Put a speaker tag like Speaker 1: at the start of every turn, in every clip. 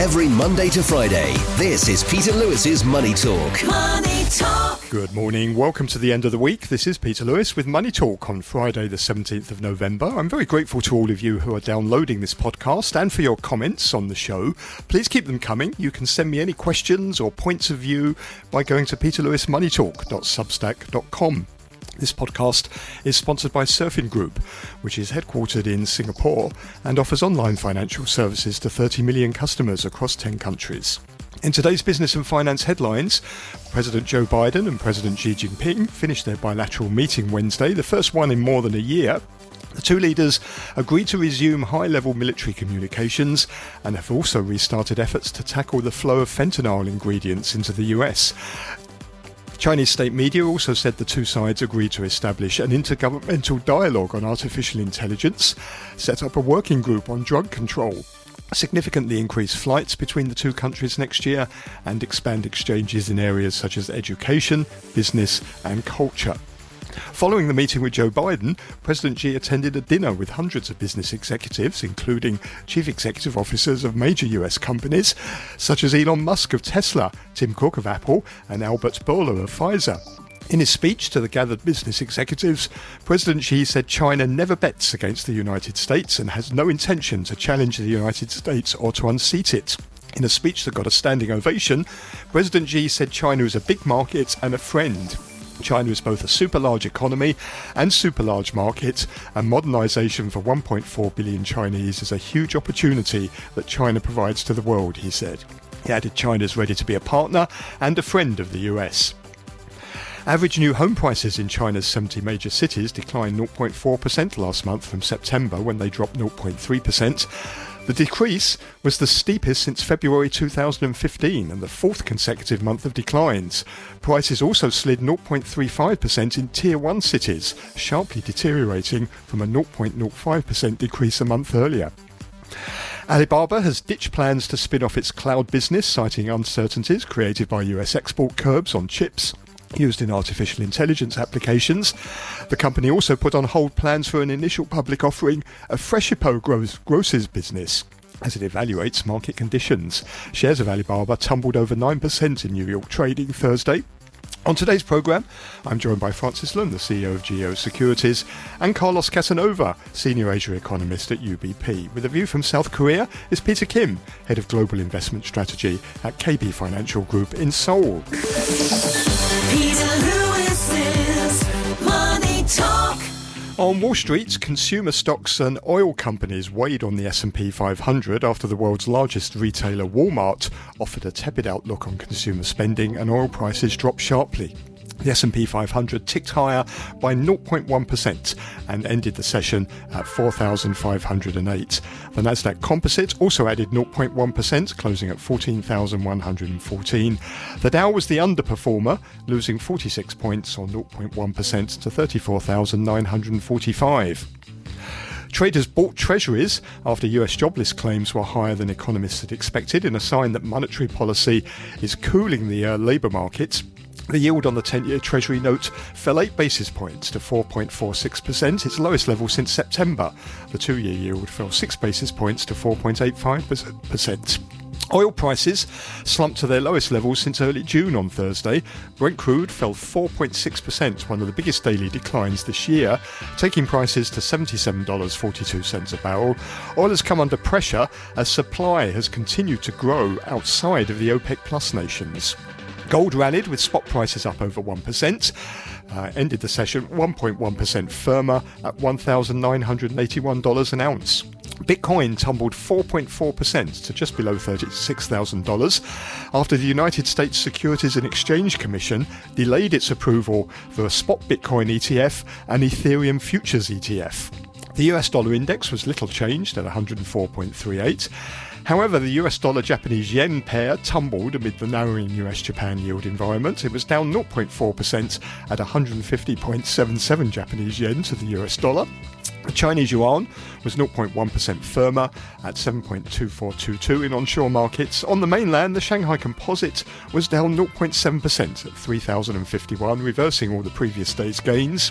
Speaker 1: Every Monday to Friday, this is Peter Lewis's Money Talk.
Speaker 2: Money Talk.
Speaker 3: Good morning. Welcome to the end of the week. This is Peter Lewis with Money Talk on Friday, the 17th of November. I'm very grateful to all of you who are downloading this podcast and for your comments on the show. Please keep them coming. You can send me any questions or points of view by going to peterlewismoneytalk.substack.com. This podcast is sponsored by Surfin Group, which is headquartered in Singapore and offers online financial services to 30 million customers across 10 countries. In today's business and finance headlines, President Joe Biden and President Xi Jinping finished their bilateral meeting Wednesday, the first one in more than a year. The two leaders agreed to resume high level military communications and have also restarted efforts to tackle the flow of fentanyl ingredients into the US. Chinese state media also said the two sides agreed to establish an intergovernmental dialogue on artificial intelligence, set up a working group on drug control, significantly increase flights between the two countries next year, and expand exchanges in areas such as education, business, and culture. Following the meeting with Joe Biden, President Xi attended a dinner with hundreds of business executives, including chief executive officers of major US companies such as Elon Musk of Tesla, Tim Cook of Apple, and Albert Bourla of Pfizer. In his speech to the gathered business executives, President Xi said China never bets against the United States and has no intention to challenge the United States or to unseat it. In a speech that got a standing ovation, President Xi said China is a big market and a friend. China is both a super large economy and super large market, and modernisation for 1.4 billion Chinese is a huge opportunity that China provides to the world, he said. He added China is ready to be a partner and a friend of the US. Average new home prices in China's 70 major cities declined 0.4% last month from September when they dropped 0.3%. The decrease was the steepest since February 2015 and the fourth consecutive month of declines. Prices also slid 0.35% in Tier 1 cities, sharply deteriorating from a 0.05% decrease a month earlier. Alibaba has ditched plans to spin off its cloud business, citing uncertainties created by US export curbs on chips used in artificial intelligence applications. The company also put on hold plans for an initial public offering of Freshippo Groce's business as it evaluates market conditions. Shares of Alibaba tumbled over 9% in New York trading Thursday. On today's programme, I'm joined by Francis Lun, the CEO of Geo Securities, and Carlos Casanova, Senior Asia Economist at UBP. With a view from South Korea is Peter Kim, Head of Global Investment Strategy at KB Financial Group in Seoul. On Wall Street, consumer stocks and oil companies weighed on the S&P 500 after the world's largest retailer Walmart offered a tepid outlook on consumer spending and oil prices dropped sharply. The S&P 500 ticked higher by 0.1% and ended the session at 4,508. The Nasdaq Composite also added 0.1%, closing at 14,114. The Dow was the underperformer, losing 46 points or 0.1% to 34,945. Traders bought treasuries after US jobless claims were higher than economists had expected, in a sign that monetary policy is cooling the uh, labour market. The yield on the 10 year Treasury note fell 8 basis points to 4.46%, its lowest level since September. The two year yield fell 6 basis points to 4.85%. Oil prices slumped to their lowest levels since early June on Thursday. Brent crude fell 4.6%, one of the biggest daily declines this year, taking prices to $77.42 a barrel. Oil has come under pressure as supply has continued to grow outside of the OPEC Plus nations. Gold rallied with spot prices up over 1%. Uh, ended the session 1.1% firmer at $1,981 an ounce. Bitcoin tumbled 4.4% to just below $36,000 after the United States Securities and Exchange Commission delayed its approval for a spot Bitcoin ETF and Ethereum futures ETF. The US dollar index was little changed at 104.38 However, the US dollar Japanese yen pair tumbled amid the narrowing US Japan yield environment. It was down 0.4% at 150.77 Japanese yen to the US dollar. The Chinese yuan was 0.1% firmer at 7.2422 in onshore markets. On the mainland, the Shanghai Composite was down 0.7% at 3,051, reversing all the previous day's gains.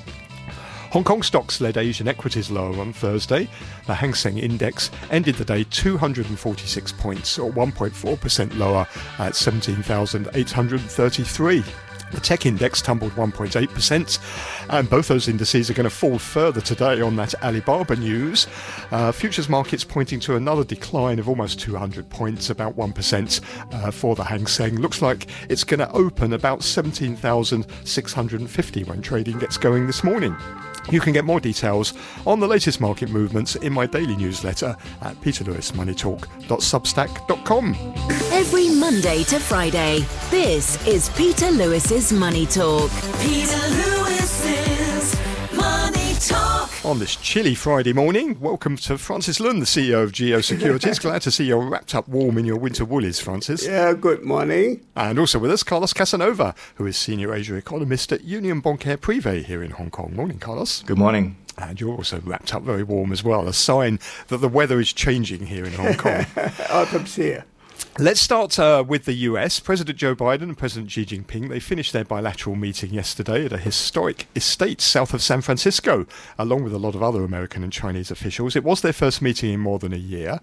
Speaker 3: Hong Kong stocks led Asian equities lower on Thursday. The Hang Seng Index ended the day 246 points, or 1.4% lower, at 17,833. The tech index tumbled 1.8%, and both those indices are going to fall further today on that Alibaba news. Uh, futures markets pointing to another decline of almost 200 points, about 1% uh, for the Hang Seng. Looks like it's going to open about 17,650 when trading gets going this morning. You can get more details on the latest market movements in my daily newsletter at peterlewismoneytalk.substack.com.
Speaker 2: Every Monday to Friday, this is Peter Lewis's Money Talk. Peter
Speaker 3: Money Talk. On this chilly Friday morning, welcome to Francis Lun, the CEO of Geo Securities. Glad to see you're wrapped up warm in your winter woolies, Francis.
Speaker 4: Yeah, good morning.
Speaker 3: And also with us, Carlos Casanova, who is Senior Asia Economist at Union Bancaire Privé here in Hong Kong. Morning, Carlos.
Speaker 5: Good morning.
Speaker 3: And you're also wrapped up very warm as well, a sign that the weather is changing here in Hong Kong.
Speaker 4: Autumn's here.
Speaker 3: Let's start uh, with the US. President Joe Biden and President Xi Jinping they finished their bilateral meeting yesterday at a historic estate south of San Francisco, along with a lot of other American and Chinese officials. It was their first meeting in more than a year.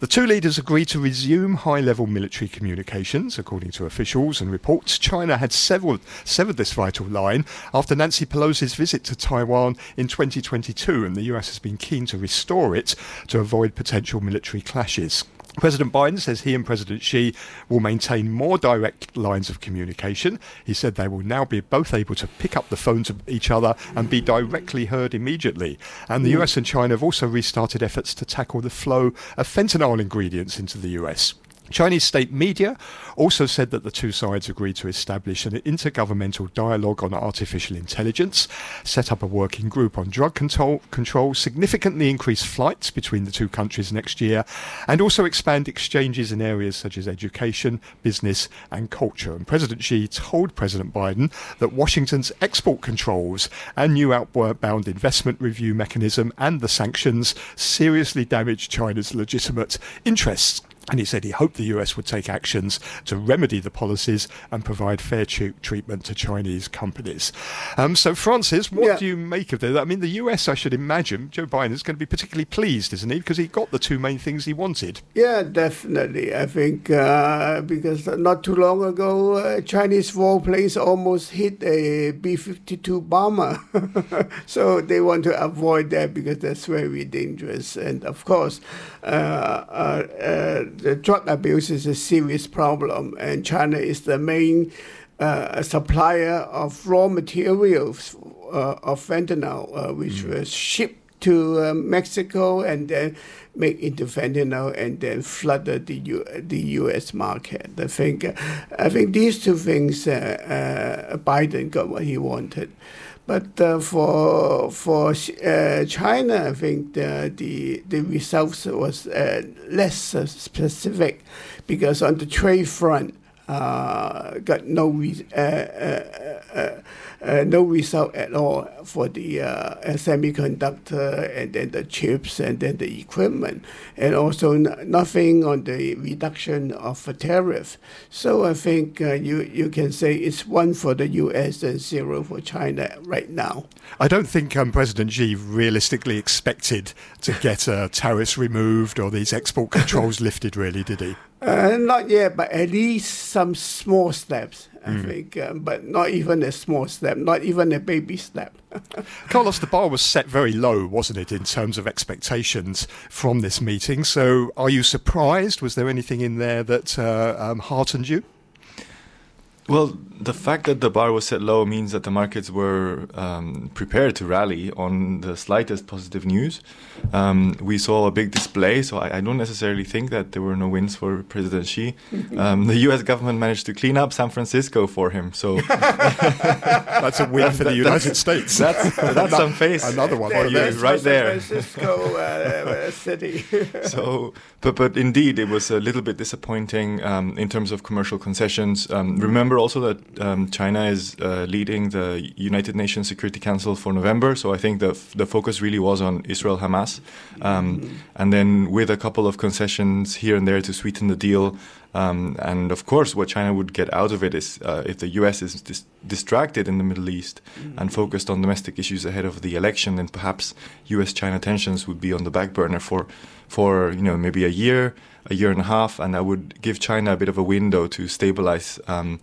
Speaker 3: The two leaders agreed to resume high-level military communications, according to officials and reports. China had several, severed this vital line after Nancy Pelosi's visit to Taiwan in 2022, and the US has been keen to restore it to avoid potential military clashes. President Biden says he and President Xi will maintain more direct lines of communication. He said they will now be both able to pick up the phone to each other and be directly heard immediately. And the mm. US and China have also restarted efforts to tackle the flow of fentanyl ingredients into the US. Chinese state media also said that the two sides agreed to establish an intergovernmental dialogue on artificial intelligence, set up a working group on drug control, control, significantly increase flights between the two countries next year, and also expand exchanges in areas such as education, business, and culture. And President Xi told President Biden that Washington's export controls and new outbound investment review mechanism and the sanctions seriously damage China's legitimate interests. And he said he hoped the US would take actions to remedy the policies and provide fair treatment to Chinese companies. Um, so, Francis, what yeah. do you make of this? I mean, the US, I should imagine, Joe Biden is going to be particularly pleased, isn't he? Because he got the two main things he wanted.
Speaker 4: Yeah, definitely. I think uh, because not too long ago, uh, Chinese warplanes almost hit a B 52 bomber. so, they want to avoid that because that's very dangerous. And of course, uh, uh, uh the drug abuse is a serious problem, and China is the main uh, supplier of raw materials uh, of fentanyl, uh, which mm. was shipped to uh, Mexico and then make into fentanyl and then flooded the U- the U.S. market. I think I think these two things, uh, uh, Biden got what he wanted. But uh, for for uh, China, I think the the, the results was uh, less uh, specific because on the trade front, uh, got no re- uh, uh, no result at all for the uh, semiconductor and then the chips and then the equipment, and also n- nothing on the reduction of a tariff. So I think uh, you you can say it's one for the U.S. and zero for China right now.
Speaker 3: I don't think um, President Xi realistically expected to get uh, tariffs removed or these export controls lifted. Really, did he?
Speaker 4: Uh, not yet, but at least some small steps. I mm. think, um, but not even a small step, not even a baby step.
Speaker 3: Carlos, the bar was set very low, wasn't it, in terms of expectations from this meeting? So, are you surprised? Was there anything in there that uh, um, heartened you?
Speaker 5: Well, the fact that the bar was set low means that the markets were um, prepared to rally on the slightest positive news. Um, we saw a big display, so I, I, don't necessarily think that there were no wins for President Xi. Um, the U.S. government managed to clean up San Francisco for him, so
Speaker 3: that's a win for the United States.
Speaker 5: That's that's some face.
Speaker 3: Another one for
Speaker 5: you, right there.
Speaker 4: San Francisco uh, city.
Speaker 5: so, but but indeed, it was a little bit disappointing um, in terms of commercial concessions. Um, remember remember also that um, China is uh, leading the United Nations Security Council for November, so I think the f- the focus really was on Israel Hamas, um, and then with a couple of concessions here and there to sweeten the deal. Um, and of course, what China would get out of it is uh, if the US is dis- distracted in the Middle East mm-hmm. and focused on domestic issues ahead of the election, then perhaps US China tensions would be on the back burner for, for you know, maybe a year, a year and a half, and that would give China a bit of a window to stabilize um,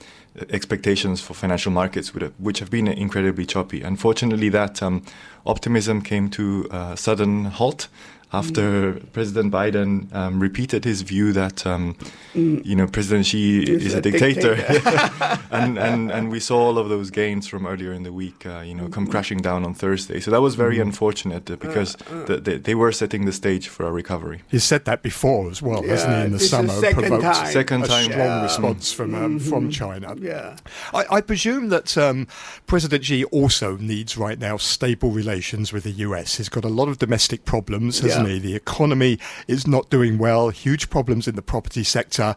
Speaker 5: expectations for financial markets, which have been incredibly choppy. Unfortunately, that um, optimism came to a sudden halt after mm. President Biden um, repeated his view that um, mm. you know President Xi is a, a dictator, dictator. and, and and we saw all of those gains from earlier in the week, uh, you know, come mm. crashing down on Thursday. So that was very mm. unfortunate uh, because uh, uh. The, the, they were setting the stage for a recovery.
Speaker 3: He said that before as well, yeah, hasn't he? In the summer,
Speaker 4: second provoked
Speaker 5: time. second time.
Speaker 3: a strong yeah. response from um, mm-hmm. from China.
Speaker 4: Yeah,
Speaker 3: I, I presume that um, President Xi also needs right now stable relations with the US. He's got a lot of domestic problems, hasn't yeah. He? The economy is not doing well, huge problems in the property sector.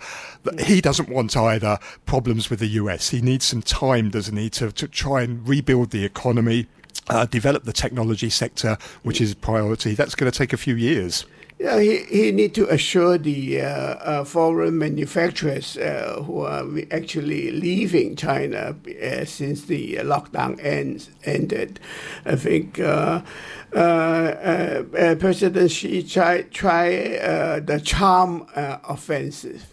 Speaker 3: He doesn't want either problems with the US. He needs some time, doesn't he, to, to try and rebuild the economy, uh, develop the technology sector, which is a priority. That's going to take a few years.
Speaker 4: Yeah, he, he need to assure the uh, uh, foreign manufacturers uh, who are actually leaving China uh, since the lockdown ends, ended. I think uh, uh, President Xi tried try, the charm offensive.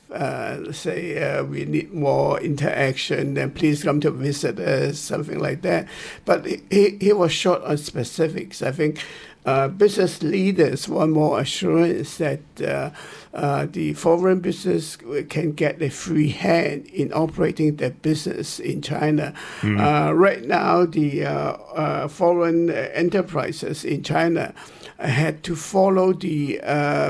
Speaker 4: say we need more interaction and please come to visit us, something like that. But he, he was short on specifics. I think uh, business leaders want more assurance that uh, uh, the foreign business can get a free hand in operating their business in China. Mm. right now, the uh, uh, foreign enterprises in China had to follow the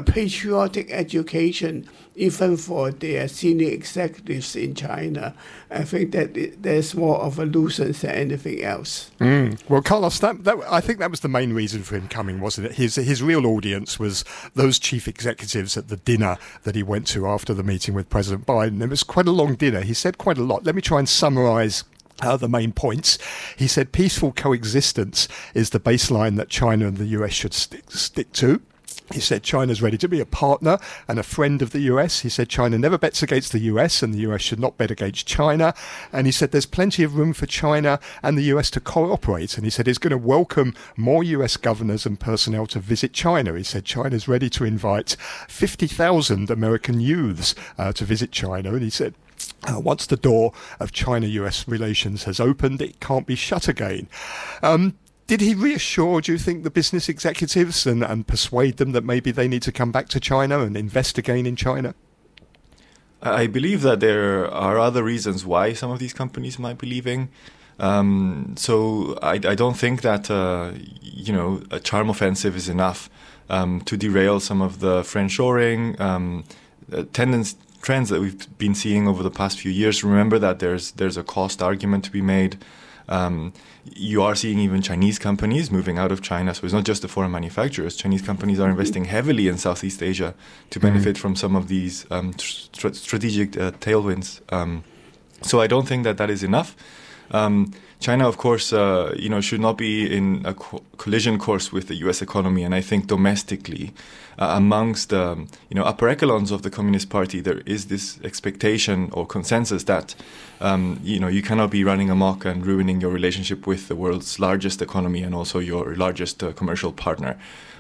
Speaker 4: patriotic education even for their senior executives in China. I think that there's more of a nuisance than anything else.
Speaker 3: Mm. Well, Carlos, that, that, I think that was the main reason for him coming, wasn't it? His his real audience was those chief executives at the dinner that he went to after the meeting with President Biden. It was quite a long dinner. He said quite a lot. Let me try and summarise uh, the main points. He said peaceful coexistence is the baseline that China and the US should stick, stick to. He said China's ready to be a partner and a friend of the US. He said China never bets against the US and the US should not bet against China. And he said there's plenty of room for China and the US to cooperate. And he said he's going to welcome more US governors and personnel to visit China. He said China's ready to invite 50,000 American youths uh, to visit China. And he said uh, once the door of China US relations has opened, it can't be shut again. Um, did he reassure, do you think, the business executives and, and persuade them that maybe they need to come back to China and invest again in China?
Speaker 5: I believe that there are other reasons why some of these companies might be leaving. Um, so I, I, don't think that uh, you know a charm offensive is enough um, to derail some of the friendshoring um, uh, trends that we've been seeing over the past few years. Remember that there's there's a cost argument to be made. Um, you are seeing even Chinese companies moving out of China. So it's not just the foreign manufacturers. Chinese companies are investing heavily in Southeast Asia to mm-hmm. benefit mm-hmm. from some of these um, tr- strategic uh, tailwinds. Um, so I don't think that that is enough. Um, China, of course, uh, you know, should not be in a co- collision course with the U.S. economy, and I think domestically, uh, amongst the um, you know upper echelons of the Communist Party, there is this expectation or consensus that um, you know you cannot be running amok and ruining your relationship with the world's largest economy and also your largest uh, commercial partner.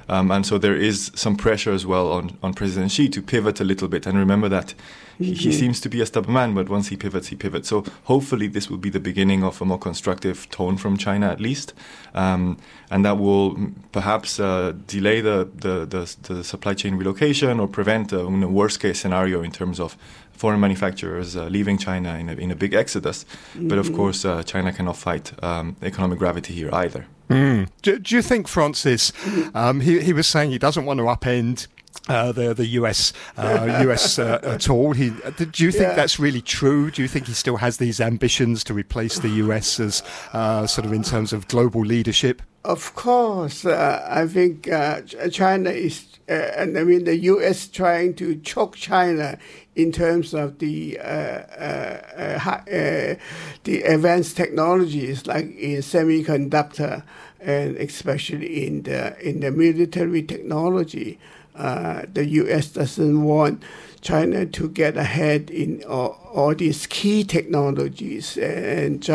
Speaker 5: Um, and so there is some pressure as well on, on President Xi to pivot a little bit. And remember that he, mm-hmm. he, seems to be a stubborn man, but once he pivots, he pivots. So hopefully this will be the beginning of a more constructive tone from China at least. Um, and that will perhaps uh, delay the, the, the, the, supply chain relocation or prevent a, a worst case scenario in terms of foreign manufacturers uh, leaving China in a, in a big exodus. Mm-hmm. But of mm-hmm. course, uh, China cannot fight um, economic gravity here either.
Speaker 3: Mm. Do, do, you think, Francis, um, he, he was saying he doesn't want to upend uh, the the US uh, US uh, at all. He, do you think yeah. that's really true? Do you think he still has these ambitions to replace the US as uh, sort of in terms of global leadership?
Speaker 4: Of course, uh, I think uh, China is, and I mean the US trying to choke China in terms of the the advanced technologies like in semiconductor and especially in the in the military technology. uh, the U.S. doesn't want China to get ahead in all, all these key technologies, and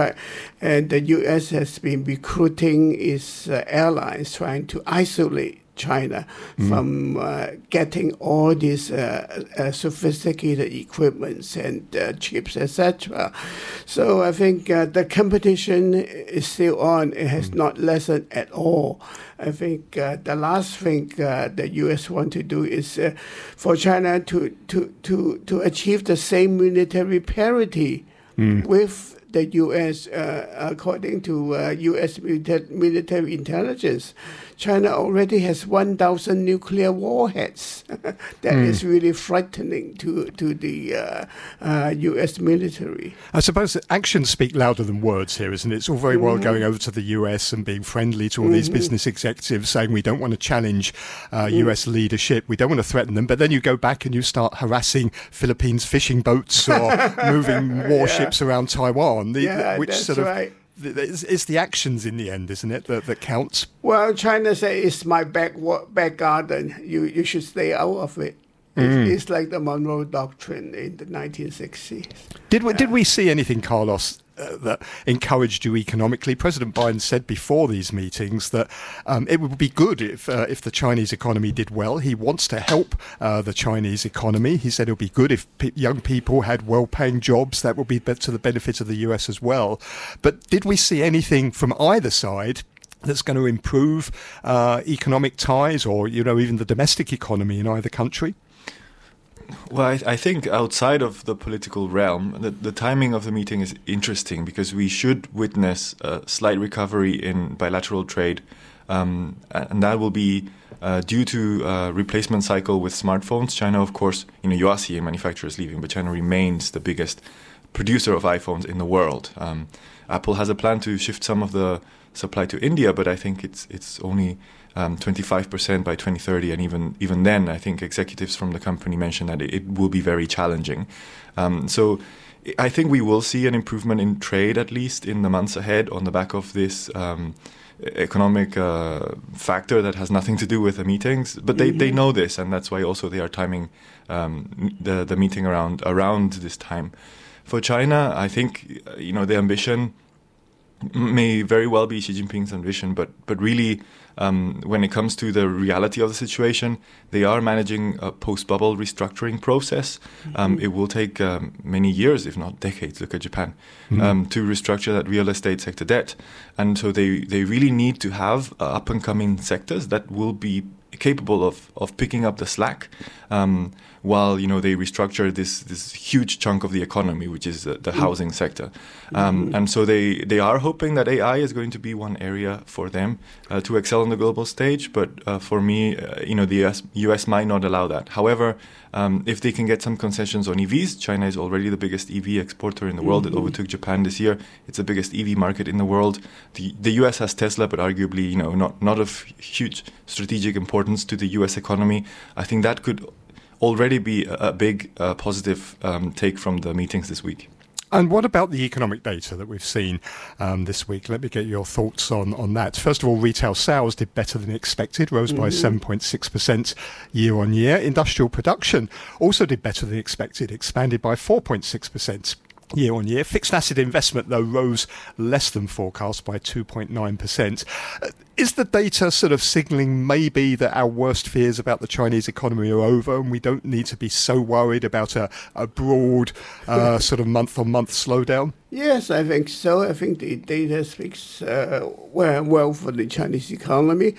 Speaker 4: and the U.S. has been recruiting its uh, allies, trying to isolate China mm. from uh, getting all these uh, uh, sophisticated equipments and uh, chips, etc. So I think uh, the competition is still on. It has mm. not lessened at all. I think uh, the last thing the U.S. want to do is for China to, to, to, to achieve the same military parity mm. with the U.S. according to U.S. military intelligence. China already has 1,000 nuclear warheads. That mm. is really frightening to to the uh, uh, U.S. military.
Speaker 3: I suppose actions speak louder than words here, isn't it? It's all very well mm-hmm. going over to the U.S. and being friendly to all mm-hmm. these business executives, saying we don't want to challenge uh, mm. U.S. leadership, we don't want to threaten them. But then you go back and you start harassing Philippines fishing boats or moving warships yeah. around Taiwan,
Speaker 4: the, yeah, which sort of right
Speaker 3: it's, it's, the actions in the end, isn't it, that, that counts?
Speaker 4: Well, China say it's my back back garden. You you should stay out of it. Mm. It's, like the Monroe Doctrine in the 1960s.
Speaker 3: Did we, did we see anything, Carlos, that encouraged you economically. President Biden said before these meetings that um, it would be good if uh, if the Chinese economy did well. He wants to help uh, the Chinese economy. He said it would be good if p- young people had well-paying jobs. That would be to the benefit of the U.S. as well. But did we see anything from either side? That's going to improve uh, economic ties, or you know, even the domestic economy in either country.
Speaker 5: Well, I, I, think outside of the political realm, the, the, timing of the meeting is interesting because we should witness a slight recovery in bilateral trade, um, and that will be uh, due to a replacement cycle with smartphones. China, of course, you know, you are seeing manufacturers leaving, but China remains the biggest producer of iPhones in the world. Um, Apple has a plan to shift some of the supply to India, but I think it's it's only um, 25% by 2030, and even even then, I think executives from the company mentioned that it, it will be very challenging. Um, so. I think we will see an improvement in trade at least in the months ahead on the back of this um, economic uh, factor that has nothing to do with the meetings. But they, mm-hmm. they know this, and that's why also they are timing um, the the meeting around around this time. For China, I think you know the ambition may very well be Xi Jinping's ambition, but but really um, when it comes to the reality of the situation, they are managing a post-bubble restructuring process. Um, mm-hmm. it will take um, many years, if not decades. Look at Japan mm-hmm. Um, to restructure that real estate sector debt, and so they they really need to have uh, up and coming sectors that will be capable of of picking up the slack. Um, while you know they restructure this this huge chunk of the economy, which is uh, the mm. housing sector, um, mm-hmm. and so they they are hoping that AI is going to be one area for them uh, to excel on the global stage. But uh, for me, uh, you know, the US, US might not allow that. However, um, if they can get some concessions on EVs, China is already the biggest EV exporter in the world. Mm-hmm. It overtook Japan this year. It's the biggest EV market in the world. The, the US has Tesla, but arguably, you know, not not of huge strategic importance to the US economy. I think that could already be a, big uh, positive um, take from the meetings this week.
Speaker 3: And what about the economic data that we've seen um, this week? Let me get your thoughts on, on that. First of all, retail sales did better than expected, rose mm-hmm. by 7.6% year on year. Industrial production also did better than expected, expanded by 4.6% year on year. Fixed asset investment, though, rose less than forecast by 2.9%. Is the data sort of signalling maybe that our worst fears about the Chinese economy are over and we don't need to be so worried about a, a broad uh, sort of month on month slowdown?
Speaker 4: Yes, I think so. I think the data speaks uh, well, well for the Chinese economy.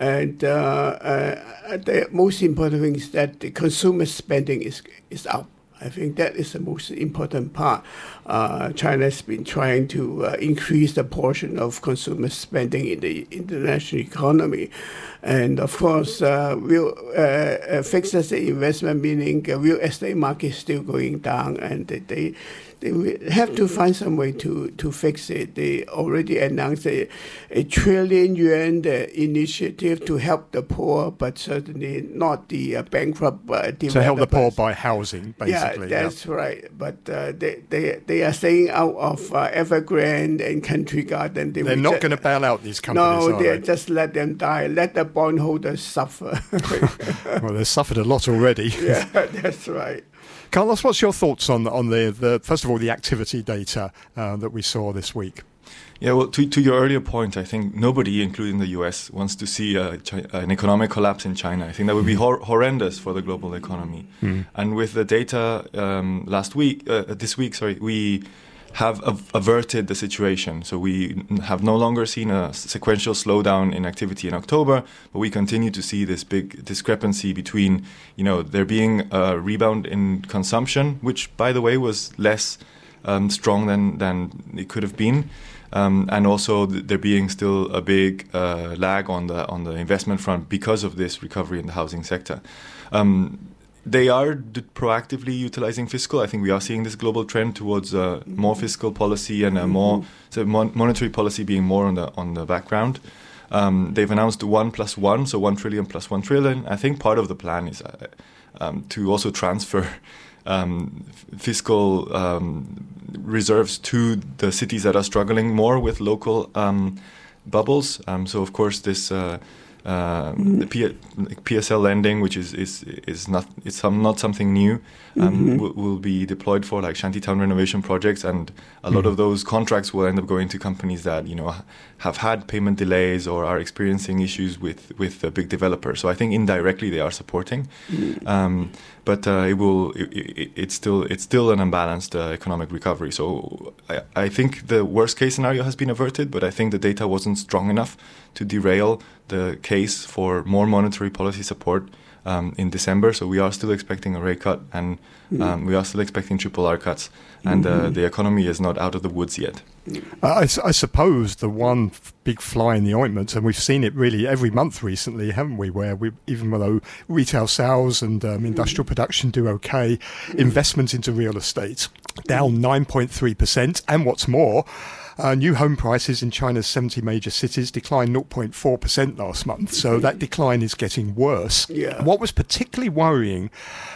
Speaker 4: And uh, uh the most important thing is that the consumer spending is, is up. I think that is the most important part. Uh, China has been trying to uh, increase the portion of consumer spending in the international economy. And of course, uh, real, uh, uh, fixed asset investment, meaning real estate market is still going down, and they, they they have to find some way to, to fix it. They already announced a, a trillion yuan initiative to help the poor, but certainly not the uh, bankrupt uh,
Speaker 3: To help the poor by housing, basically.
Speaker 4: Yeah, that's yeah. right. But uh, they, they, they are staying out of uh, Evergrande and Country Garden.
Speaker 3: They are not going to bail out these companies,
Speaker 4: No,
Speaker 3: they
Speaker 4: just let them die. Let the bondholders suffer.
Speaker 3: well, they've suffered a lot already.
Speaker 4: yeah, that's right.
Speaker 3: Carlos, what's your thoughts on on the, the first of all the activity data uh, that we saw this week?
Speaker 5: Yeah, well, to, to your earlier point, I think nobody, including the US, wants to see a, an economic collapse in China. I think that would be hor- horrendous for the global economy. Mm. And with the data um, last week, uh, this week, sorry, we have averted the situation. So we have no longer seen a sequential slowdown in activity in October, but we continue to see this big discrepancy between, you know, there being a rebound in consumption, which, by the way, was less um, strong than than it could have been. Um, and also th- there being still a big uh, lag on the on the investment front because of this recovery in the housing sector. Um, they are d- proactively utilizing fiscal. I think we are seeing this global trend towards uh, more fiscal policy and a more mm-hmm. so mon- monetary policy being more on the on the background. Um, they've announced one plus one, so one trillion plus one trillion. I think part of the plan is uh, um, to also transfer um, fiscal um, reserves to the cities that are struggling more with local um, bubbles. Um, so, of course, this. Uh, um, the P- PSL lending, which is is is not it's some, not something new, um, mm-hmm. will, will, be deployed for like shantytown renovation projects, and a lot mm-hmm. of those contracts will end up going to companies that you know have had payment delays or are experiencing issues with with the big developers. So I think indirectly they are supporting, mm-hmm. um, but uh, it will it, it, it's still it's still an unbalanced uh, economic recovery. So I, I think the worst case scenario has been averted, but I think the data wasn't strong enough to derail the case for more monetary policy support um, in December. So we are still expecting a rate cut, and mm. um, we are still expecting triple R cuts, and uh, mm-hmm. the economy is not out of the woods yet.
Speaker 3: I, I, suppose the one big fly in the ointment, and we've seen it really every month recently, haven't we? Where we, even though retail sales and um, industrial production do okay, investment into real estate down 9.3%, and what's more, uh, new home prices in China's 70 major cities declined 0.4% last month, so that decline is getting worse.
Speaker 4: Yeah.
Speaker 3: What was particularly worrying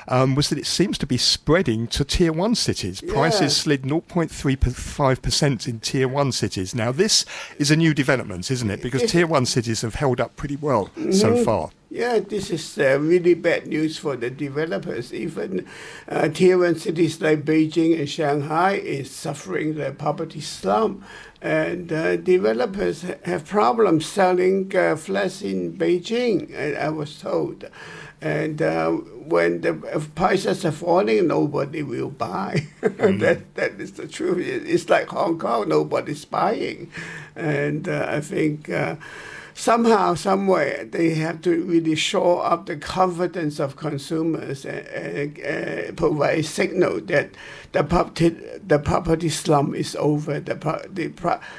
Speaker 3: um, was that it seems to be spreading to tier one cities. Yeah. Prices slid 0.35% in tier one cities. Now, this is a new development, isn't it? Because tier one cities have held up pretty well mm-hmm. so far.
Speaker 4: Yeah, this is uh, really bad news for the developers. Even uh, tier one cities like Beijing and Shanghai is suffering the property slump, and uh, developers have problems selling uh, flats in Beijing. I was told, and uh, when the prices are falling, nobody will buy. Mm-hmm. that that is the truth. It's like Hong Kong, nobody's buying, and uh, I think somehow, somewhere, they have to really shore up the confidence of consumers and, and provide a signal that the property, the property slump is over, the, the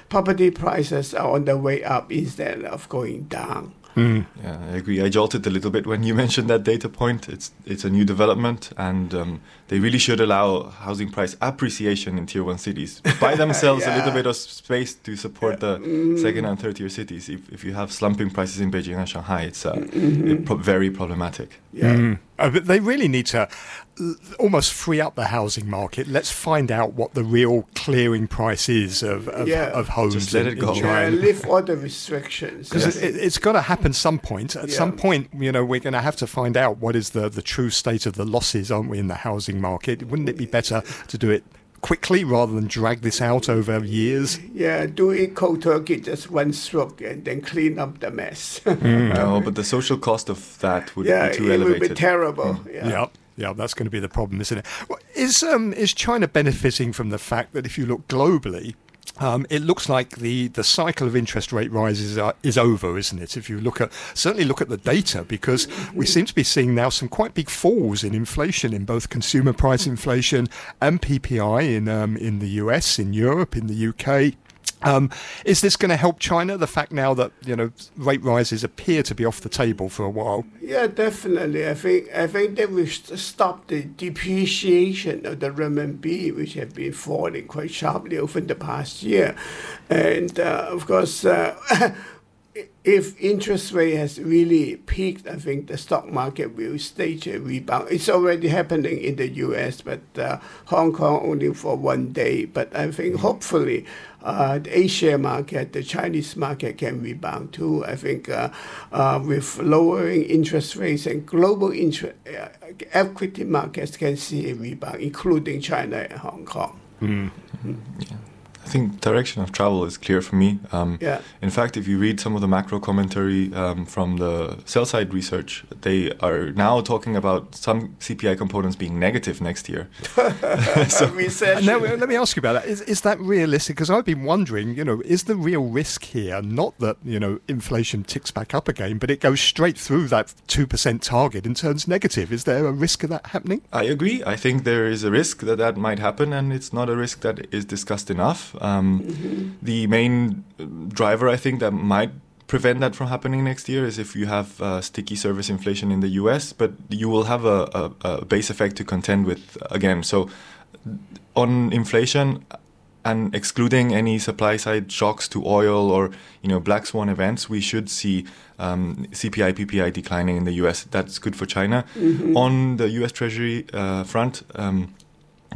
Speaker 4: property prices are on the way up instead of going down.
Speaker 5: Mm. Yeah, I agree. I jolted a little bit when you mentioned that data point. It's it's a new development, and um, they really should allow housing price appreciation in tier one cities. Buy themselves yeah. a little bit of space to support the mm. second and third tier cities. If, if you have slumping prices in Beijing and Shanghai, it's uh, mm-hmm. it pro- very problematic.
Speaker 3: Yeah. Mm. Uh, but they really need to almost free up the housing market. Let's find out what the real clearing price is of, of, yeah. of homes.
Speaker 5: Just let it go.
Speaker 4: Yeah, lift all the restrictions.
Speaker 3: Because yes. it, has got to happen some point. At yeah. some point, you know, we're going to have to find out what is the, the true state of the losses, aren't we, in the housing market? Wouldn't it be better to do it quickly rather than drag this out over years?
Speaker 4: Yeah, do it cold turkey, just one stroke, and then clean up the mess.
Speaker 5: mm. No, but the social cost of that would
Speaker 4: yeah,
Speaker 5: be too elevated.
Speaker 4: Yeah, it would be terrible. Mm.
Speaker 3: Yeah. Yep. Yeah, that's going to be the problem, isn't it? Is um, is China benefiting from the fact that if you look globally, um, it looks like the, the cycle of interest rate rises are, is over, isn't it? If you look at certainly look at the data, because we seem to be seeing now some quite big falls in inflation in both consumer price inflation and PPI in um, in the US, in Europe, in the UK. Um, is this going to help China? The fact now that you know rate rises appear to be off the table for a while.
Speaker 4: Yeah, definitely. I think I think that we stop the depreciation of the renminbi, which have been falling quite sharply over the past year, and uh, of course. Uh, if interest rate has really peaked, I think the stock market will stage a rebound. It's already happening in the U.S., but uh, Hong Kong only for one day. But I think hopefully uh, the Asia market, the Chinese market can rebound too. I think uh, uh with lowering interest rates and global interest, uh, equity markets can see a rebound, including China and Hong Kong.
Speaker 3: Mm. Mm-hmm.
Speaker 5: Yeah. I think direction of travel is clear for me. Um,
Speaker 4: yeah.
Speaker 5: In fact, if you read some of the macro commentary um, from the sell side research, they are now talking about some CPI components being negative next year.
Speaker 3: so, now, let me ask you about that. Is, is that realistic? Because I've been wondering, you know, is the real risk here not that you know inflation ticks back up again, but it goes straight through that two percent target and turns negative? Is there a risk of that happening?
Speaker 5: I agree. I think there is a risk that that might happen, and it's not a risk that is discussed enough. Um, mm-hmm. The main driver, I think, that might prevent that from happening next year is if you have uh, sticky service inflation in the US, but you will have a, a, a, base effect to contend with again. So, on inflation and excluding any supply side shocks to oil or you know black swan events, we should see um, CPI PPI declining in the US. That's good for China. Mm-hmm. On the US Treasury uh, front. Um,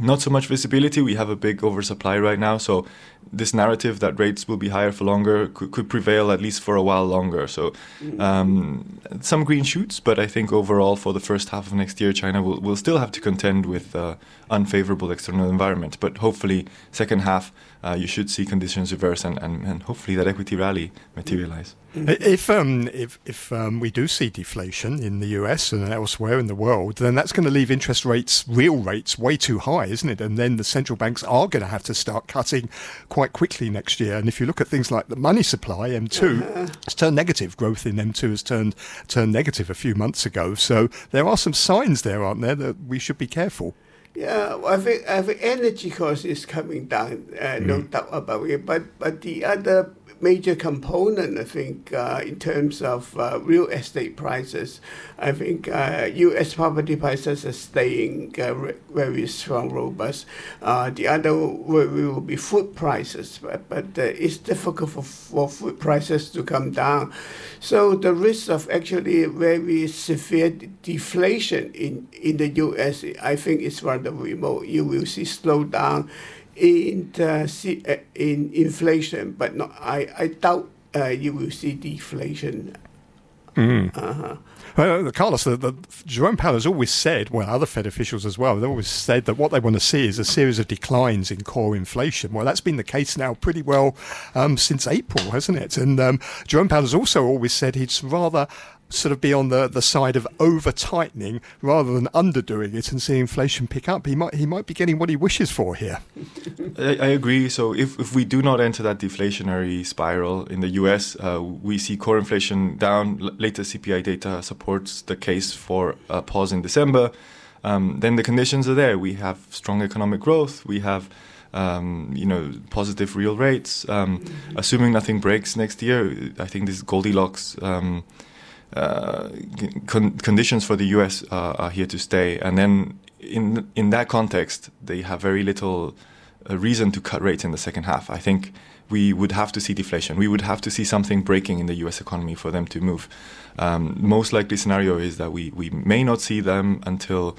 Speaker 5: not so much visibility. We have a big oversupply right now, so this narrative that rates will be higher for longer could, could prevail at least for a while longer. So mm-hmm. um, some green shoots, but I think overall for the first half of next year, China will, will still have to contend with uh, unfavorable external environment. But hopefully, second half uh, you should see conditions reverse and, and, and hopefully that equity rally materialize.
Speaker 3: If um, if if um, we do see deflation in the US and elsewhere in the world, then that's going to leave interest rates, real rates, way too high, isn't it? And then the central banks are going to have to start cutting quite quickly next year. And if you look at things like the money supply, M2, uh-huh. it's turned negative. Growth in M2 has turned turned negative a few months ago. So there are some signs there, aren't there, that we should be careful.
Speaker 4: Yeah, I think, I think energy cost is coming down, uh, no mm. doubt about it. But but the other major component, I think, uh, in terms of uh, real estate prices. I think uh, U.S. property prices are staying uh, very strong, robust. Uh, the other will be food prices, but, but uh, it's difficult for, for food prices to come down. So the risk of actually very severe deflation in, in the U.S., I think, is rather remote. You will see slowdown in uh, in inflation, but not, I, I doubt uh, you will see deflation.
Speaker 3: Mm. Uh-huh. Well, Carlos, the, the, Jerome Powell has always said, well, other Fed officials as well, they've always said that what they want to see is a series of declines in core inflation. Well, that's been the case now pretty well um, since April, hasn't it? And um, Jerome Powell has also always said he'd rather sort of be on the, the side of over tightening rather than underdoing it and see inflation pick up. He might he might be getting what he wishes for here.
Speaker 5: I, I, agree. So if, if we do not enter that deflationary spiral in the U.S., uh, we see core inflation down. latest CPI data supports the case for a pause in December. Um, then the conditions are there. We have strong economic growth. We have um, you know, positive real rates. Um, assuming nothing breaks next year, I think this Goldilocks um, con- conditions for the U.S. Uh, are here to stay, and then in in that context, they have very little uh, reason to cut rates in the second half. I think we would have to see deflation. We would have to see something breaking in the U.S. economy for them to move. Um, most likely scenario is that we, we may not see them until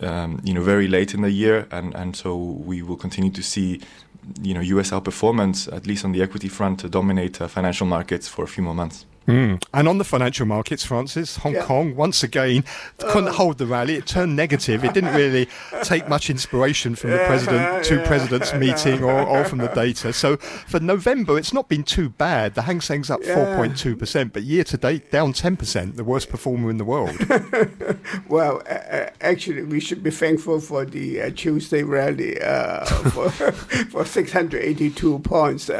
Speaker 5: um, you know very late in the year, and, and so we will continue to see you know U.S. outperformance at least on the equity front to dominate uh, financial markets for a few more months.
Speaker 3: Mm. And on the financial markets, Francis, Hong yeah. Kong once again couldn't uh, hold the rally. It turned negative. It didn't really take much inspiration from the president, two presidents meeting, or, or, from the data. So for November, it's not been too bad. The Hang Seng's up 4.2 percent, but year to date down 10 percent. The worst performer in the world.
Speaker 4: well, uh, actually, we should be thankful for the uh, Tuesday rally uh, for, for 682 points.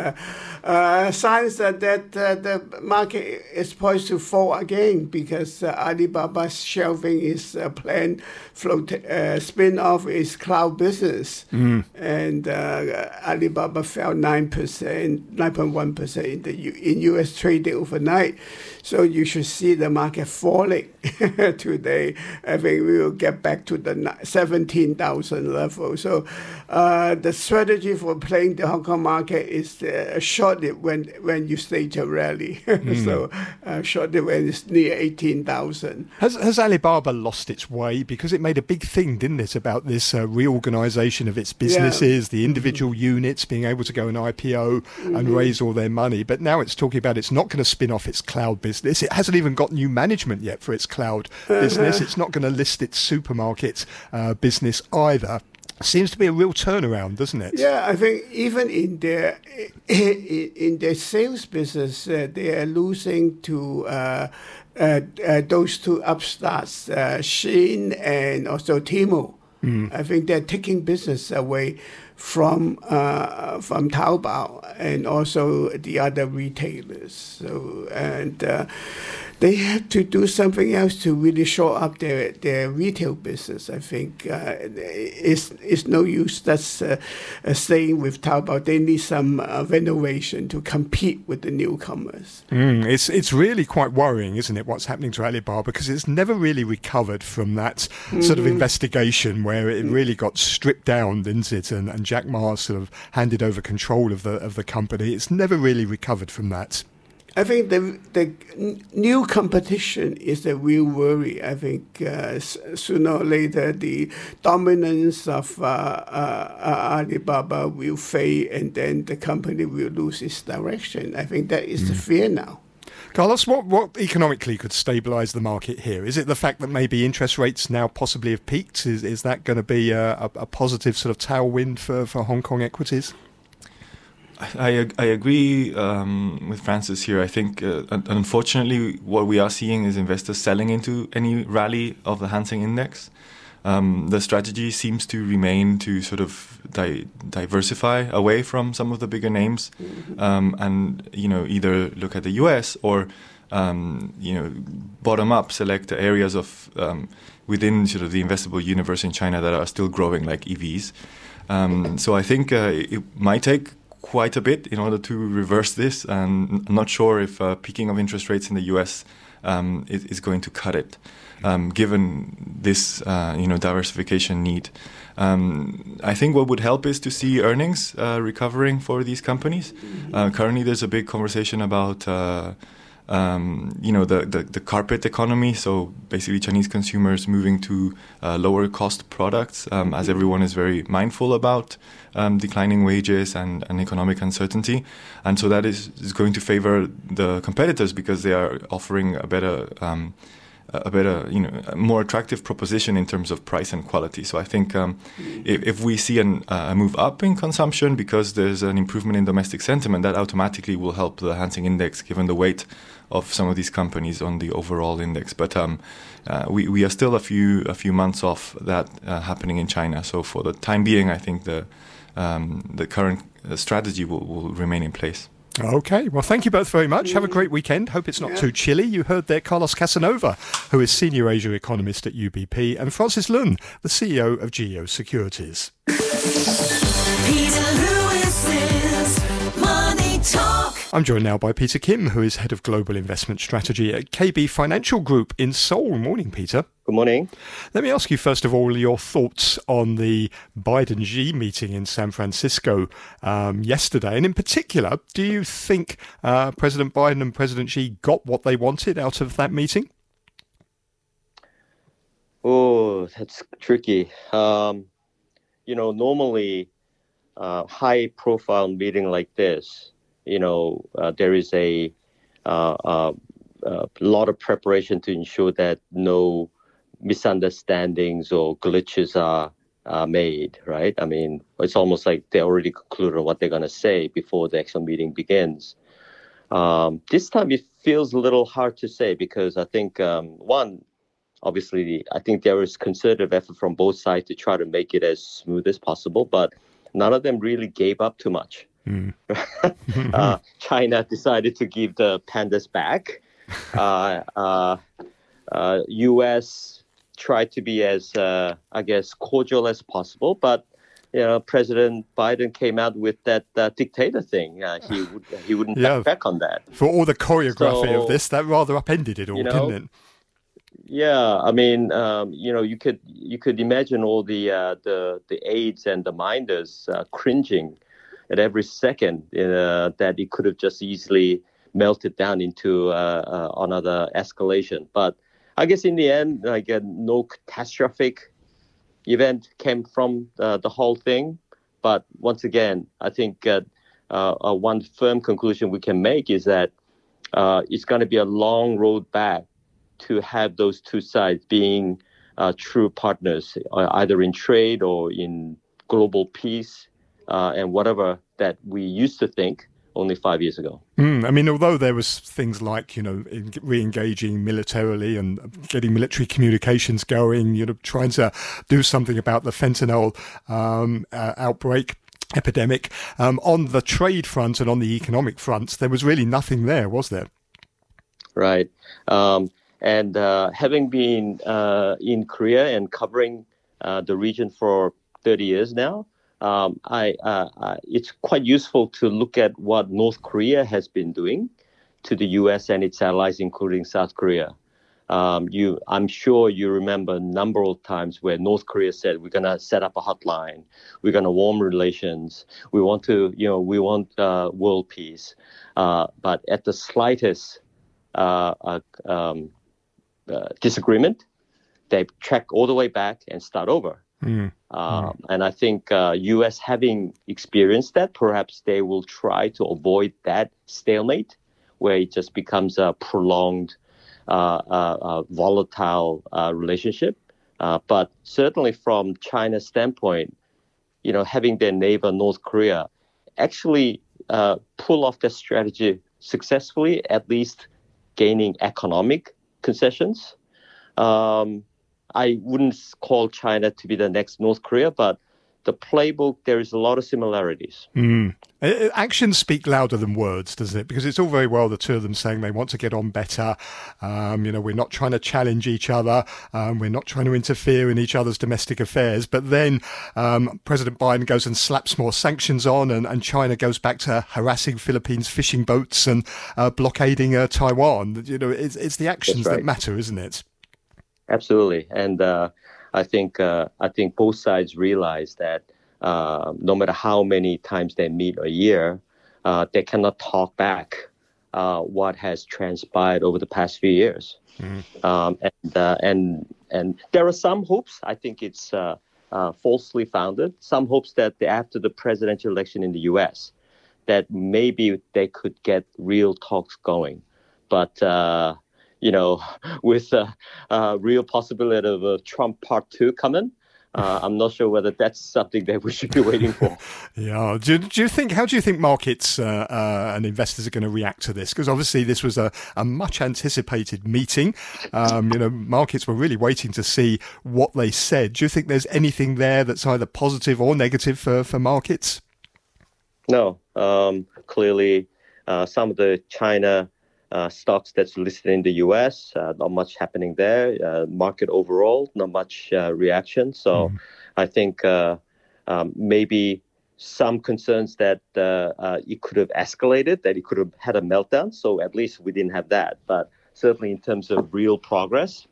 Speaker 4: Uh, uh, signs that, that the market is poised to fall again because uh, Alibaba's shelving is uh, planned float uh, spin off its cloud business, mm. and uh, Alibaba fell nine percent, nine point one percent in the U- in U.S. trading overnight. So you should see the market falling today. I think we will get back to the 17,000 level. So uh, the strategy for playing the Hong Kong market is uh, short it when, when you stage a rally. mm. so uh, short it when it's near 18,000.
Speaker 3: Has, has Alibaba lost its way? Because it made a big thing, didn't it, about this uh, reorganization of its businesses, yeah. the individual mm-hmm. units being able to go and IPO mm-hmm. and raise all their money. But now it's talking about it's not going to spin off its cloud business business. It hasn't even got new management yet for its cloud business. It's not going to list its supermarket uh, business either. Seems to be a real turnaround, doesn't it?
Speaker 4: Yeah, I think even in their in their sales business, uh, they are losing to uh, uh, uh those two upstarts, uh, Shein and also Temu. Mm. I think they're taking business away from uh, from Taobao and also the other retailers. So and uh, they have to do something else to really show up their, their retail business. I think uh, it's, it's no use that's uh, uh, staying with Taobao. They need some uh, renovation to compete with the newcomers.
Speaker 3: Mm, it's, it's really quite worrying, isn't it, what's happening to Alibaba because it's never really recovered from that mm-hmm. sort of mm-hmm. investigation where it really got stripped down, didn't it? And, and Jack Ma sort of handed over control of the, of the company. It's never really recovered from that.
Speaker 4: I think the the new competition is the real worry. I think uh, sooner or later the dominance of uh, uh, Alibaba will fade, and then the company will lose its direction. I think that is mm. the fear now.
Speaker 3: Carlos, what, what economically could stabilise the market here? Is it the fact that maybe interest rates now possibly have peaked? Is, is that going to be a, a, a positive sort of tailwind for, for Hong Kong equities?
Speaker 5: I, I agree um, with Francis here. I think, uh, unfortunately, what we are seeing is investors selling into any rally of the Hang Seng Index. Um, the strategy seems to remain to sort of di- diversify away from some of the bigger names, um, and you know either look at the U.S. or um, you know bottom up select areas of um, within sort of the investable universe in China that are still growing, like EVs. Um, so I think uh, it might take quite a bit in order to reverse this. And I'm not sure if uh, peaking of interest rates in the U.S. Um, is, is, going to cut it, um, given this uh, you know diversification need. Um, I think what would help is to see earnings uh, recovering for these companies. Uh, currently, there's a big conversation about. Um, you know the, the, the, carpet economy. So basically, Chinese consumers moving to uh, lower cost products, um, as everyone is very mindful about um, declining wages and, and economic uncertainty. And so that is, is going to favor the competitors because they are offering a better um, a better, you know, more attractive proposition in terms of price and quality. So I think um, if, if, we see an, uh, a move up in consumption because there's an improvement in domestic sentiment, that automatically will help the Hang Seng Index, given the weight of some of these companies on the overall index. But um, uh, we, we are still a few a few months off that uh, happening in China. So for the time being, I think the um, the current uh, strategy will, will remain in place.
Speaker 3: Okay, well, thank you both very much. Have a great weekend. Hope it's not yeah. too chilly. You heard there Carlos Casanova, who is Senior Asia Economist at UBP, and Francis Lun, the CEO of Geo Securities. I'm joined now by Peter Kim, who is Head of Global Investment Strategy at KB Financial Group in Seoul. Morning, Peter.
Speaker 6: Good morning.
Speaker 3: Let me ask you, first of all, your thoughts on the Biden Xi meeting in San Francisco um, yesterday. And in particular, do you think uh, President Biden and President Xi got what they wanted out of that meeting?
Speaker 6: Oh, that's tricky. Um, you know, normally, uh, high profile meeting like this, you know, uh, there is a, uh, uh, uh, lot of preparation to ensure that no misunderstandings or glitches are, are made, right? I mean, it's almost like they already concluded what they're going to say before the actual meeting begins. Um, this time it feels a little hard to say because I think, um, one, obviously, I think there is concerted effort from both sides to try to make it as smooth as possible, but none of them really gave up too much.
Speaker 5: Mm.
Speaker 6: uh, China decided to give the pandas back. Uh, U.S. Uh, tried to be as, uh, I guess, cordial as possible, but you know, President Biden came out with that uh, dictator thing. Uh, he would he wouldn't yeah. back, back on that.
Speaker 3: For all the choreography so, of this, that rather upended it all, you know, didn't it?
Speaker 6: Yeah, I mean, um, you know, you could you could imagine all the uh, the the aides and the minders uh, cringing at every second uh, that it could have just easily melted down into uh, another escalation. But I guess in the end, like no catastrophic event came from uh, the whole thing. But once again, I think uh, uh, one firm conclusion we can make is that uh, it's going to be a long road back to have those two sides being uh, true partners, uh, either in trade or in global peace and whatever that we used to think only five years ago.
Speaker 3: Mm, I mean, although there was things like you know re-engaging militarily and getting military communications going, you know, trying to do something about the fentanyl um, uh, outbreak epidemic um, on the trade front and on the economic front, there was really nothing there, was there?
Speaker 6: Right. Um, and uh, having been uh, in Korea and covering uh, the region for 30 years now, um, I, uh, uh, it's quite useful to look at what North Korea has been doing to the U.S. and its allies, including South Korea. Um, you, I'm sure you remember a number of times where North Korea said we're going to set up a hotline, we're going to warm relations, we want to, you know, we want uh, world peace. Uh, but at the slightest uh, uh um, disagreement, they track all the way back and start over. Mm. Um, and I think uh, U.S. having experienced that, perhaps they will try to avoid that stalemate, where it just becomes a prolonged, uh, uh, uh volatile uh, relationship. Uh, but certainly from China's standpoint, you know, having their neighbor North Korea actually pull off their strategy successfully, at least gaining economic concessions. Um, I wouldn't call China to be the next North Korea, but the playbook, there is a lot of similarities.
Speaker 3: Mm. Actions speak louder than words, doesn't it? Because it's all very well the two of them saying they want to get on better. Um, you know, we're not trying to challenge each other. Um, we're not trying to interfere in each other's domestic affairs. But then um, President Biden goes and slaps more sanctions on, and, and, China goes back to harassing Philippines fishing boats and uh, blockading uh, Taiwan. You know, it's, it's the actions right. that matter, isn't it?
Speaker 6: Absolutely, and uh, I think uh, I think both sides realize that uh, no matter how many times they meet a year, uh, they cannot talk back uh, what has transpired over the past few years. Mm-hmm. Um, and uh, and and there are some hopes. I think it's falsely founded. Some hopes that after the presidential election in the U.S., that maybe they could get real talks going, but you know, with a, a real possibility of a Trump part two coming. Uh, I'm not sure whether that's something that we should be waiting for.
Speaker 3: yeah. Do, do, you think? How do you think markets uh, uh, and investors are going to react to this? Because obviously this was a, a much anticipated meeting. Um, you know, markets were really waiting to see what they said. Do you think there's anything there that's either positive or negative for for markets?
Speaker 6: No. Um, clearly, uh, some of the China uh, stocks that's listed in the U.S. Uh, not much happening there. Uh, market overall, not much uh, reaction. So, mm. I think uh, um, maybe some concerns that uh, it could have escalated, that it could have had a meltdown. So at least we didn't have that. But certainly in terms of real progress,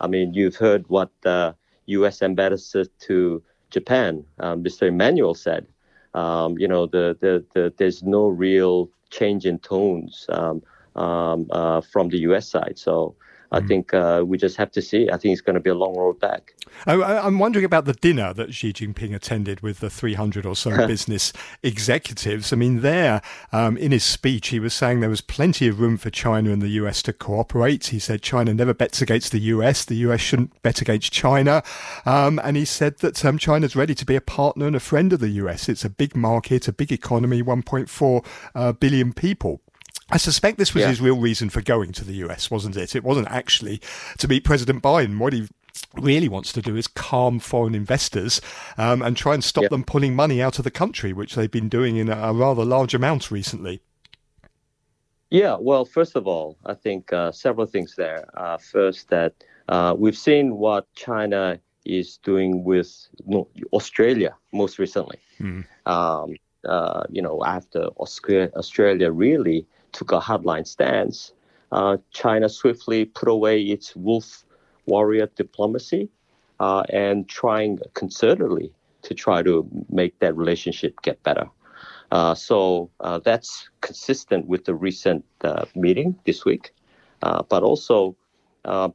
Speaker 6: I mean, you've heard what the U.S. ambassador to Japan, um, Mr. Emanuel, said. Um, you know, the, the, the, there's no real change in tones. Um, um, uh, from the U.S. side. So I mm. think uh, we just have to see. I think it's going to be a long road back.
Speaker 3: I, am wondering about the dinner that Xi Jinping attended with the 300 or so business executives. I mean, there um, in his speech, he was saying there was plenty of room for China and the US to cooperate. He said China never bets against the US, the US shouldn't bet against China. Um, and he said that um, China's ready to be a partner and a friend of the US. It's a big market, a big economy, 1.4 uh, billion people. I suspect this was yeah. his real reason for going to the US, wasn't it? It wasn't actually to meet President Biden. What he really wants to do is calm foreign investors um, and try and stop yep. them pulling money out of the country, which they've been doing in a, rather large amount recently.
Speaker 6: Yeah, well, first of all, I think uh, several things there. Uh, first, that uh, we've seen what China is doing with Australia most recently. Mm. Um, uh, you know, after Australia really took a hardline stance, uh, China swiftly put away its wolf warrior diplomacy uh, and trying concertedly to try to make that relationship get better. Uh, so uh, that's consistent with the recent uh, meeting this week. Uh, but also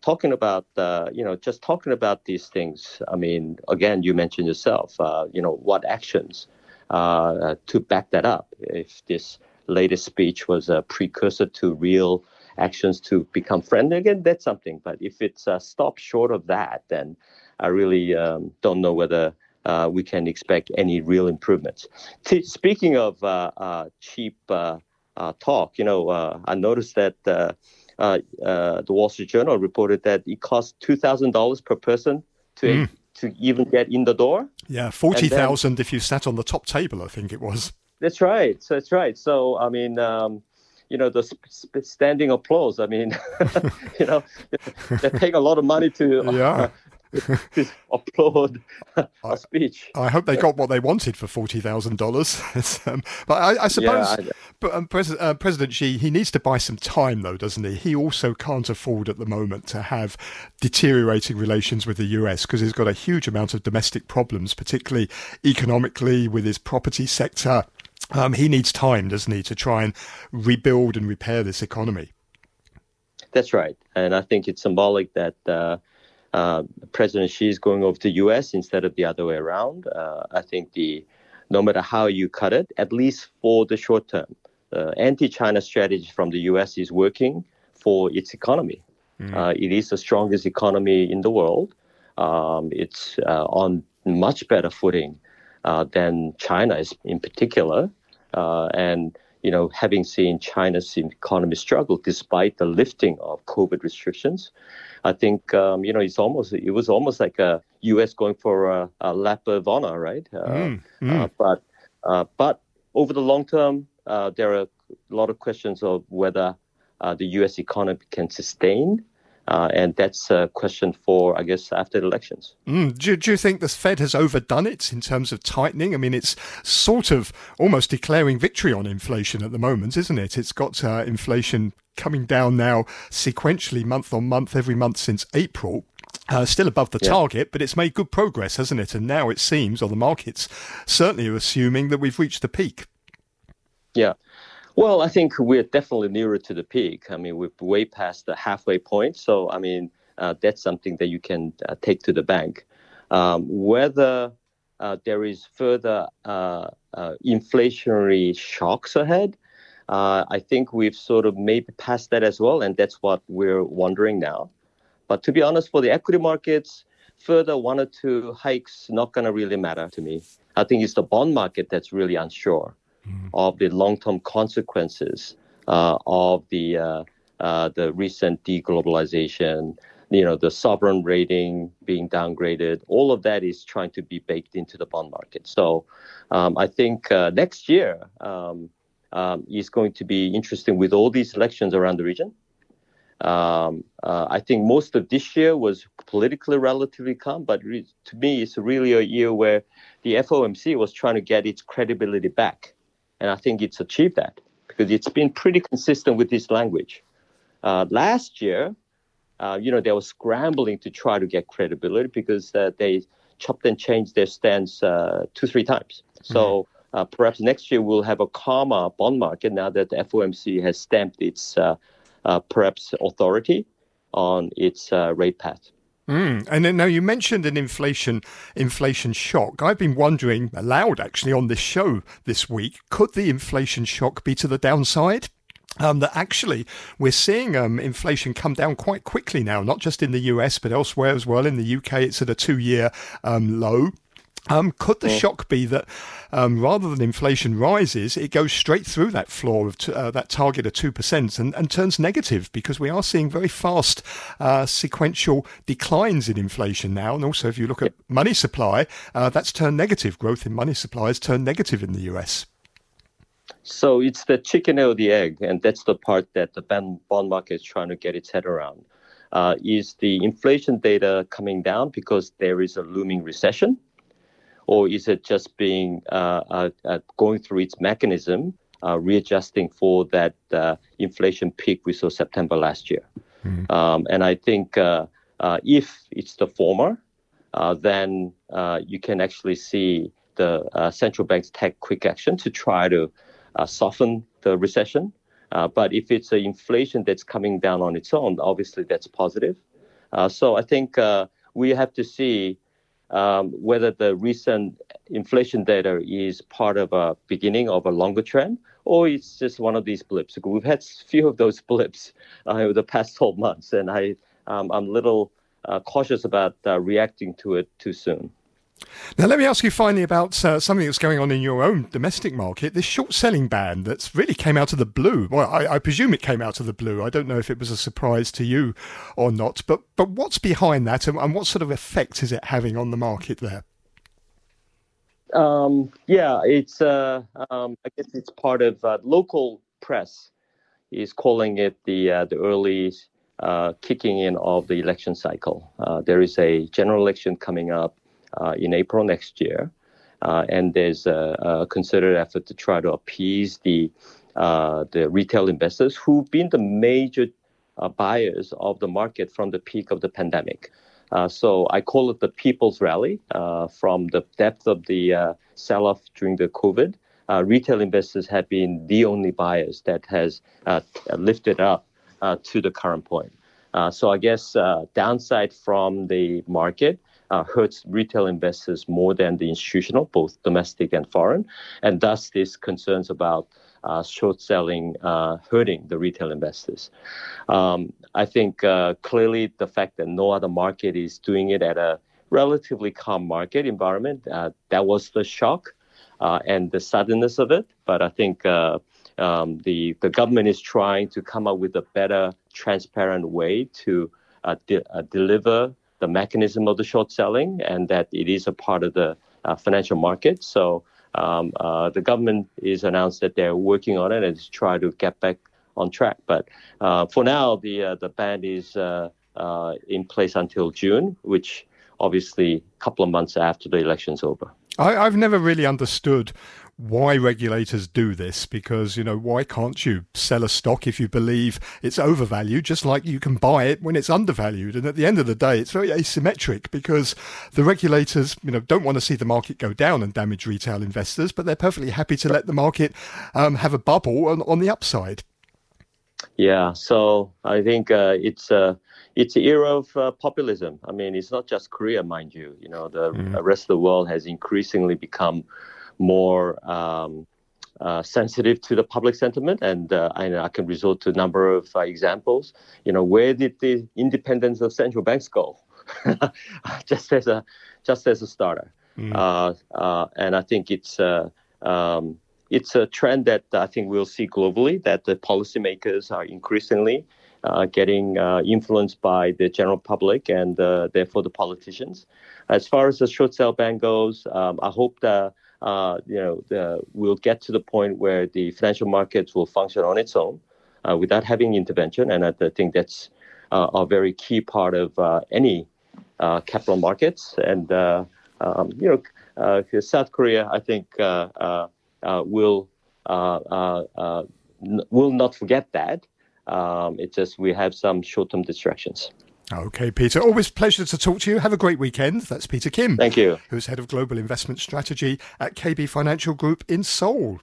Speaker 6: talking about, you know, just talking about these things. I mean, again, you mentioned yourself, you know, what actions to back that up. If this latest speech was a precursor to real actions to become friendly again, that's something. But if it's uh, stopped short of that, then I really um, don't know whether uh, we can expect any real improvements. T- speaking of uh, uh cheap uh, uh, talk, you know, I noticed that the Wall Street Journal reported that it cost two thousand dollars per person to. Mm. To even get in the door,
Speaker 3: yeah, forty thousand if you sat on the top table. I think it was.
Speaker 6: That's right. So that's right. So I mean, um, you know the sp- standing applause. I mean, you know, they're paying a lot of money to yeah. to applaud a speech.
Speaker 3: I hope they got what they wanted for forty thousand dollars. Um, but I, I suppose, yeah, I, but um, Pres- uh, President Xi, he needs to buy some time, though, doesn't he? He also can't afford at the moment to have deteriorating relations with the US because he's got a huge amount of domestic problems, particularly economically with his property sector um, he needs time, doesn't he, to try and rebuild and repair this economy?
Speaker 6: That's right, and I think it's symbolic that uh, uh, President Xi is going over to the U.S. instead of the other way around. Uh, I think the no matter how you cut it, at least for the short term, uh, anti-China strategy from the U.S. is working for its economy. Mm. it is the strongest economy in the world. Um, it's uh, on much better footing uh, than China is in particular. Uh, and you know, having seen China's economy struggle despite the lifting of COVID restrictions, I think um, you know it's almost it was almost like a U.S. going for a, a lap of honor, right? Uh, mm, mm. Uh, but uh, but over the long term, uh, there are a lot of questions of whether the U.S. economy can sustain uh, and that's a question for, I guess, after the elections.
Speaker 3: Mm. Do, do, you think the Fed has overdone it in terms of tightening? I mean, it's sort of almost declaring victory on inflation at the moment, isn't it? It's got uh, inflation coming down now sequentially month on month, every month since April. Uh, still above the yeah. target, but it's made good progress, hasn't it? And now it seems, or the markets certainly are assuming that we've reached the peak.
Speaker 6: Yeah. Well, I think we're definitely nearer to the peak. I mean, we're way past the halfway point. So, I mean, uh, that's something that you can uh, take to the bank. Um, whether uh, there is further uh, uh, inflationary shocks ahead, uh, I think we've sort of maybe passed that as well, and that's what we're wondering now. But to be honest, for the equity markets, further one or two hikes not going to really matter to me. I think it's the bond market that's really unsure mm. of the long-term consequences uh, of the uh, uh, the recent deglobalization. You know, the sovereign rating being downgraded. All of that is trying to be baked into the bond market. So, um, I think uh, next year um, um, is going to be interesting with all these elections around the region. Um, uh, I think most of this year was politically relatively calm, but re- to me, it's really a year where the FOMC was trying to get its credibility back. And I think it's achieved that because it's been pretty consistent with this language. Uh, last year, uh, you know, they were scrambling to try to get credibility because uh, they chopped and changed their stance uh, two, three times. So mm-hmm. uh, perhaps next year we'll have a calmer bond market now that the FOMC has stamped its uh, perhaps authority on its rate path.
Speaker 3: Mm. And then now you mentioned an inflation inflation shock. I've been wondering aloud actually on this show this week, could the inflation shock be to the downside? Um, that actually we're seeing um, inflation come down quite quickly now, not just in the US but elsewhere as well. In the UK, it's at a two-year um, low. Um, could the shock be that um, rather than inflation rises, it goes straight through that floor of t- uh, that target of two percent and, and turns negative because we are seeing very fast uh, sequential declines in inflation now, and also if you look at money supply, uh, that's turned negative. Growth in money supply has turned negative in the US.
Speaker 6: So it's the chicken or the egg, and that's the part that the bond bond market is trying to get its head around. Uh, is the inflation data coming down because there is a looming recession, or is it just being uh, uh, uh, going through its mechanism, uh, readjusting for that uh, inflation peak we saw September last year? Um, and I think uh, uh, if it's the former, uh, then uh, you can actually see the uh, central banks take quick action to try to uh, soften the recession. Uh, but if it's an inflation that's coming down on its own, obviously that's positive. Uh, so I think uh, we have to see um, whether the recent inflation data is part of a beginning of a longer trend or it's just one of these blips. We've had a few of those blips uh, over the past 12 months, and I, um, I'm a little uh, cautious about uh, reacting to it too soon.
Speaker 3: Now, let me ask you finally about uh, something that's going on in your own domestic market. This short selling ban that's really came out of the blue. Well, I, I, presume it came out of the blue. I don't know if it was a surprise to you or not. But but what's behind that, and, and what sort of effect is it having on the market there?
Speaker 6: Um, yeah, it's uh, um, I guess it's part of uh, local press is calling it the uh, the early uh, kicking in of the election cycle. Uh, there is a general election coming up Uh, in April next year, uh, and there's a, a, effort to try to appease the uh, the retail investors who've been the major buyers of the market from the peak of the pandemic. Uh, so I call it the people's rally uh, from the depth of the uh, sell-off during the COVID. retail investors have been the only buyers that has lifted up to the current point. so I guess downside from the market hurts retail investors more than the institutional, both domestic and foreign, and thus these concerns about uh, short selling uh, hurting the retail investors. Um, I think uh, clearly the fact that no other market is doing it at a relatively calm market environment, that was the shock and the suddenness of it. But I think um, the, the government is trying to come up with a better, transparent way to de- deliver the mechanism of the short selling and that it is a part of the financial market. So um, uh, the government is announced that they're working on it and to try to get back on track. But uh, for now, the uh, the ban is in place until June, which obviously a couple of months after the election's over.
Speaker 3: I, I've never really understood why regulators do this because you know why can't you sell a stock if you believe it's overvalued just like you can buy it when it's undervalued? And at the end of the day it's very asymmetric because the regulators you know don't want to see the market go down and damage retail investors but they're perfectly happy to let the market um, have a bubble on, on the upside.
Speaker 6: Yeah so i think uh, it's uh, it's an era of uh, populism i mean it's not just korea mind you you know the mm. rest of the world has increasingly become more um, uh, sensitive to the public sentiment, and uh, I, I, can resort to a number of uh, examples. You know, where did the independence of central banks go? just as a just as a starter, mm. and I think it's. Um, it's a trend that I think we'll see globally. That the policymakers are increasingly uh, getting uh, influenced by the general public and uh, therefore the politicians. As far as the short sale ban goes, um, I hope that uh, you know, the, we'll get to the point where the financial markets will function on its own uh, without having intervention. And I think that's uh, a very key part of any capital markets. And, um, you know, South Korea, I think, will will not forget that. Um, it's just we have some short-term distractions.
Speaker 3: Okay, Peter. Always pleasure to talk to you. Have a great weekend. That's Peter Kim.
Speaker 6: Thank you.
Speaker 3: Who's head of global investment strategy at KB Financial Group in Seoul.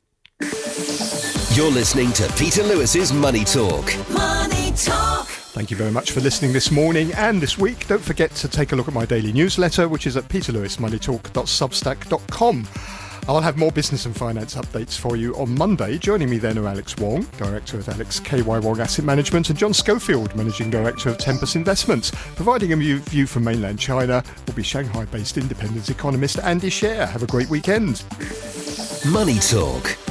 Speaker 1: You're listening to Peter Lewis's Money Talk. Money
Speaker 3: Talk. Thank you very much for listening this morning and this week. Don't forget to take a look at my daily newsletter, which is at peterlewismoneytalk.substack.com. I'll have more business and finance updates for you on Monday. Joining me then are Alex Wong, Director of Alex KY Wong Asset Management, and John Schofield, Managing Director of Tempest Investments. Providing a view from mainland China will be Shanghai based independent economist Andy Xie. Have a great weekend.
Speaker 1: Money Talk